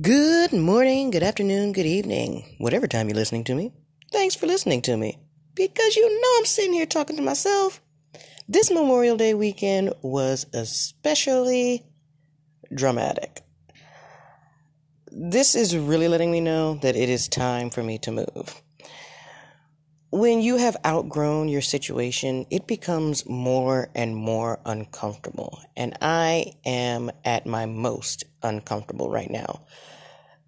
Good morning, good afternoon, good evening, whatever time you're listening to me. Thanks for listening to me. Because you know I'm sitting here talking to myself. This Memorial Day weekend was especially dramatic. This is really letting me know that it is time for me to move. When you have outgrown your situation, it becomes more and more uncomfortable. And I am at my most uncomfortable right now.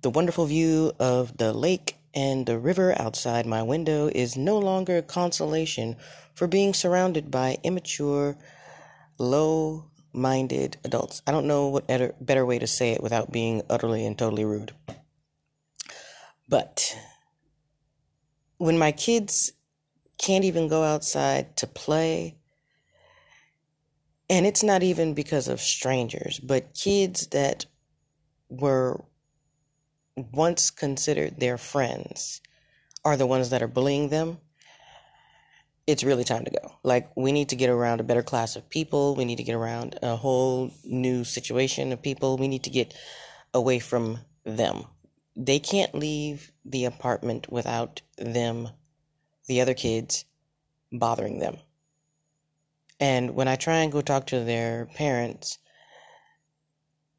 The wonderful view of the lake and the river outside my window is no longer a consolation for being surrounded by immature, low minded adults. I don't know what better, better way to say it without being utterly and totally rude. But when my kids can't even go outside to play, and it's not even because of strangers, but kids that were once considered their friends are the ones that are bullying them, it's really time to go. Like, we need to get around a better class of people. We need to get around a whole new situation of people. We need to get away from them. They can't leave the apartment without them, the other kids, bothering them. And when I try and go talk to their parents,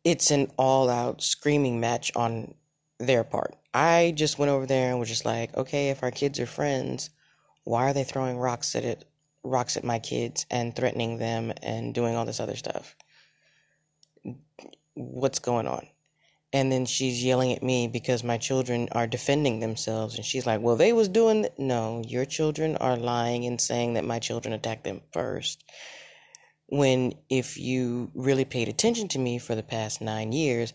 it's an all out screaming match on their part. I just went over there and was just like, okay, if our kids are friends, why are they throwing rocks at it, rocks at my kids and threatening them and doing all this other stuff? What's going on? And then she's yelling at me because my children are defending themselves and she's like, "Well, they was doing th-. no, your children are lying and saying that my children attacked them first. When if you really paid attention to me for the past 9 years,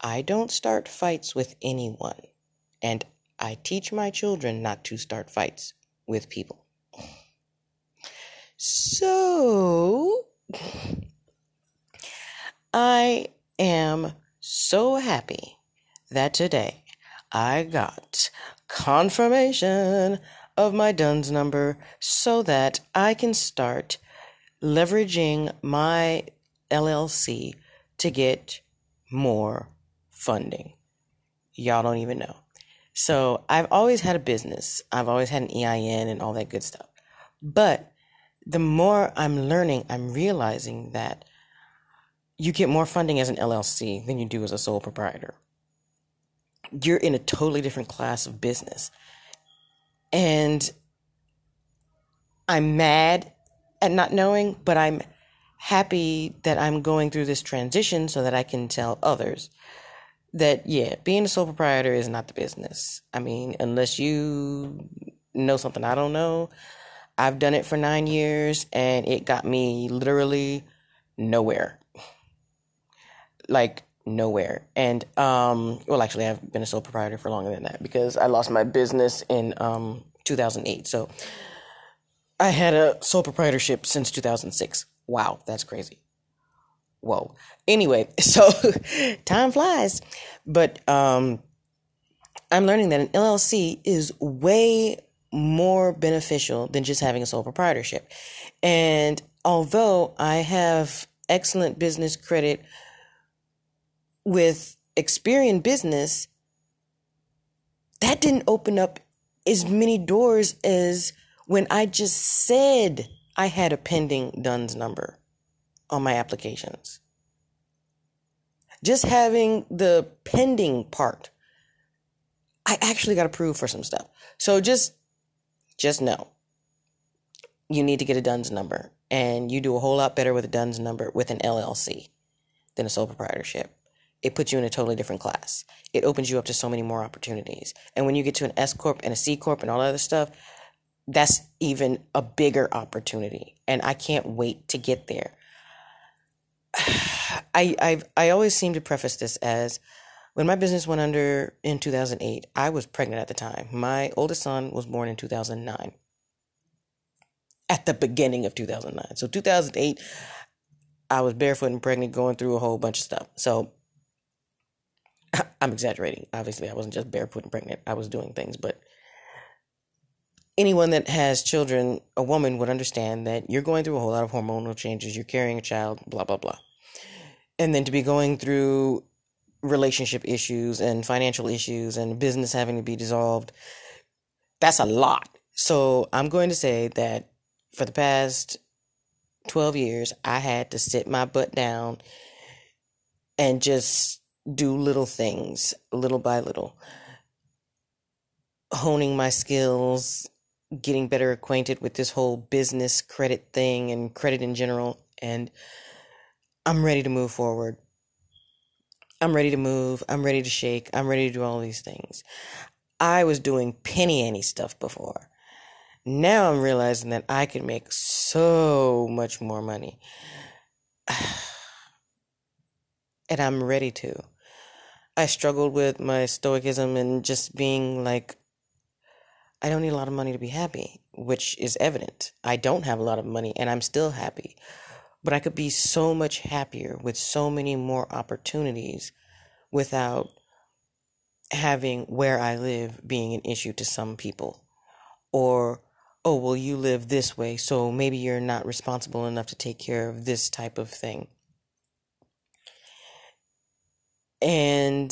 I don't start fights with anyone, and I teach my children not to start fights with people. So, I am so happy that today I got confirmation of my DUNS number so that I can start leveraging my LLC to get more funding. Y'all don't even know. So I've always had a business. I've always had an EIN and all that good stuff. But the more I'm learning, I'm realizing that you get more funding as an LLC than you do as a sole proprietor. You're in a totally different class of business. And I'm mad at not knowing, but I'm happy that I'm going through this transition so that I can tell others that yeah, being a sole proprietor is not the business. I mean, unless you know something I don't know, I've done it for nine years and it got me literally nowhere. Like nowhere. And um well actually I've been a sole proprietor for longer than that because I lost my business in um 2008. So I had a sole proprietorship since 2006. Wow, that's crazy whoa. Anyway, so time flies. But um, I'm learning that an LLC is way more beneficial than just having a sole proprietorship. And although I have excellent business credit with Experian Business, that didn't open up as many doors as when I just said I had a pending DUNS number on my applications. Just having the pending part, I actually got approved for some stuff. So just, just know you need to get a DUNS number, and you do a whole lot better with a DUNS number with an LLC than a sole proprietorship. It puts you in a totally different class. It opens you up to so many more opportunities. And when you get to an S corp and a C corp and all that other stuff, that's even a bigger opportunity. And I can't wait to get there. I I I always seem to preface this as when my business went under in 2008, I was pregnant at the time. My oldest son was born in 2009. At the beginning of 2009. So 2008 I was barefoot and pregnant going through a whole bunch of stuff. So I'm exaggerating. Obviously, I wasn't just barefoot and pregnant. I was doing things, but anyone that has children, a woman would understand that you're going through a whole lot of hormonal changes. You're carrying a child, blah, blah, blah. And then to be going through relationship issues and financial issues and business having to be dissolved. That's a lot. So I'm going to say that for the past 12 years, I had to sit my butt down and just do little things, little by little, honing my skills, getting better acquainted with this whole business credit thing and credit in general. And I'm ready to move forward. I'm ready to move. I'm ready to shake. I'm ready to do all these things. I was doing penny ante stuff before. Now I'm realizing that I can make so much more money. and I'm ready to. I struggled with my stoicism and just being like, I don't need a lot of money to be happy, which is evident. I don't have a lot of money and I'm still happy. But I could be so much happier with so many more opportunities without having where I live being an issue to some people. Or, oh, well, you live this way, so maybe you're not responsible enough to take care of this type of thing. And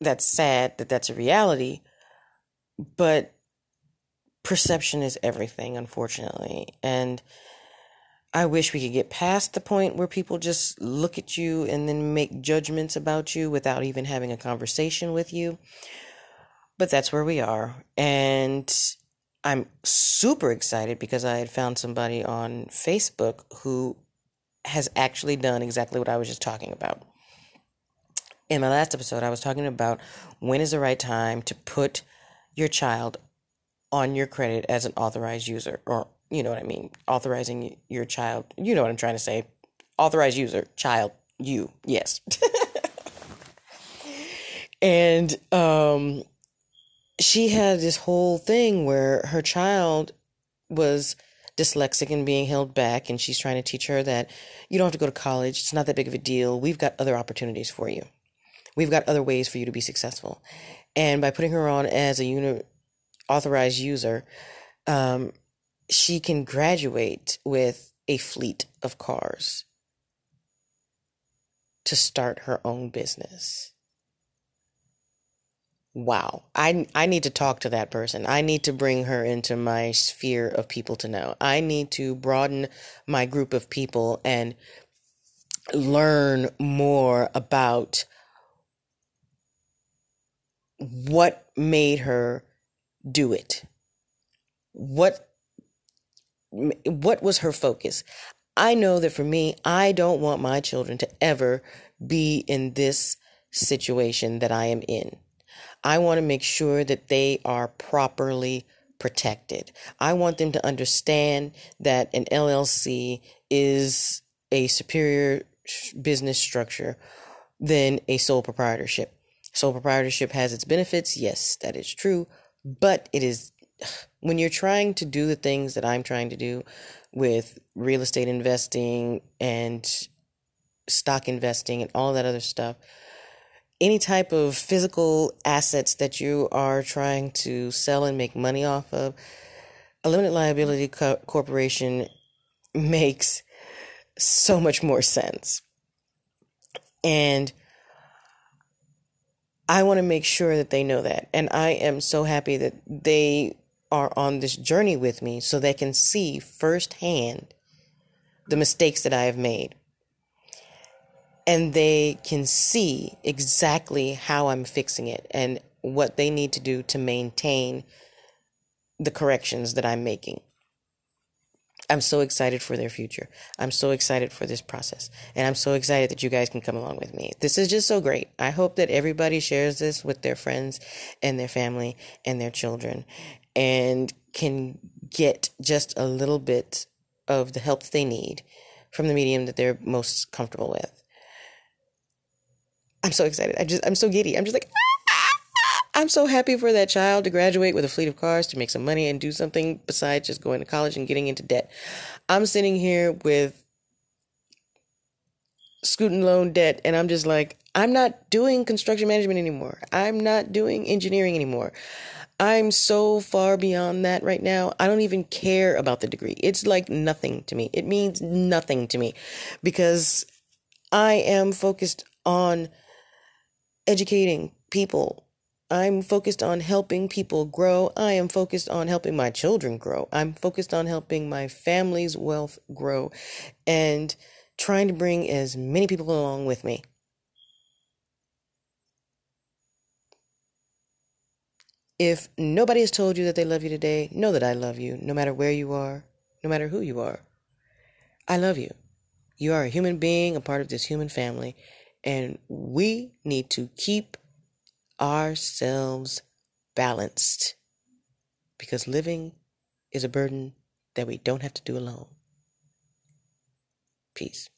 that's sad that that's a reality, but perception is everything, unfortunately. And I wish we could get past the point where people just look at you and then make judgments about you without even having a conversation with you. But that's where we are. And I'm super excited because I had found somebody on Facebook who has actually done exactly what I was just talking about. In my last episode, I was talking about when is the right time to put your child on your credit as an authorized user or you know what I mean, authorizing your child, you know what I'm trying to say, authorized user, child, you, yes. and um, she had this whole thing where her child was dyslexic and being held back, and she's trying to teach her that you don't have to go to college, it's not that big of a deal, we've got other opportunities for you. We've got other ways for you to be successful. And by putting her on as a authorized user, um, she can graduate with a fleet of cars to start her own business. Wow. I I need to talk to that person. I need to bring her into my sphere of people to know. I need to broaden my group of people and learn more about what made her do it. What what was her focus? I know that for me, I don't want my children to ever be in this situation that I am in. I want to make sure that they are properly protected. I want them to understand that an LLC is a superior business structure than a sole proprietorship. Sole proprietorship has its benefits, yes, that is true, but it is when you're trying to do the things that I'm trying to do with real estate investing and stock investing and all that other stuff, any type of physical assets that you are trying to sell and make money off of, a limited liability co- corporation makes so much more sense. And I want to make sure that they know that. And I am so happy that they are on this journey with me so they can see firsthand the mistakes that I have made. And they can see exactly how I'm fixing it and what they need to do to maintain the corrections that I'm making. I'm so excited for their future. I'm so excited for this process. And I'm so excited that you guys can come along with me. This is just so great. I hope that everybody shares this with their friends and their family and their children and can get just a little bit of the help they need from the medium that they're most comfortable with. I'm so excited. I just I'm so giddy. I'm just like I'm so happy for that child to graduate with a fleet of cars to make some money and do something besides just going to college and getting into debt. I'm sitting here with student loan debt and I'm just like I'm not doing construction management anymore. I'm not doing engineering anymore. I'm so far beyond that right now. I don't even care about the degree. It's like nothing to me. It means nothing to me because I am focused on educating people. I'm focused on helping people grow. I am focused on helping my children grow. I'm focused on helping my family's wealth grow and trying to bring as many people along with me. If nobody has told you that they love you today, know that I love you, no matter where you are, no matter who you are. I love you. You are a human being, a part of this human family, and we need to keep ourselves balanced because living is a burden that we don't have to do alone. Peace.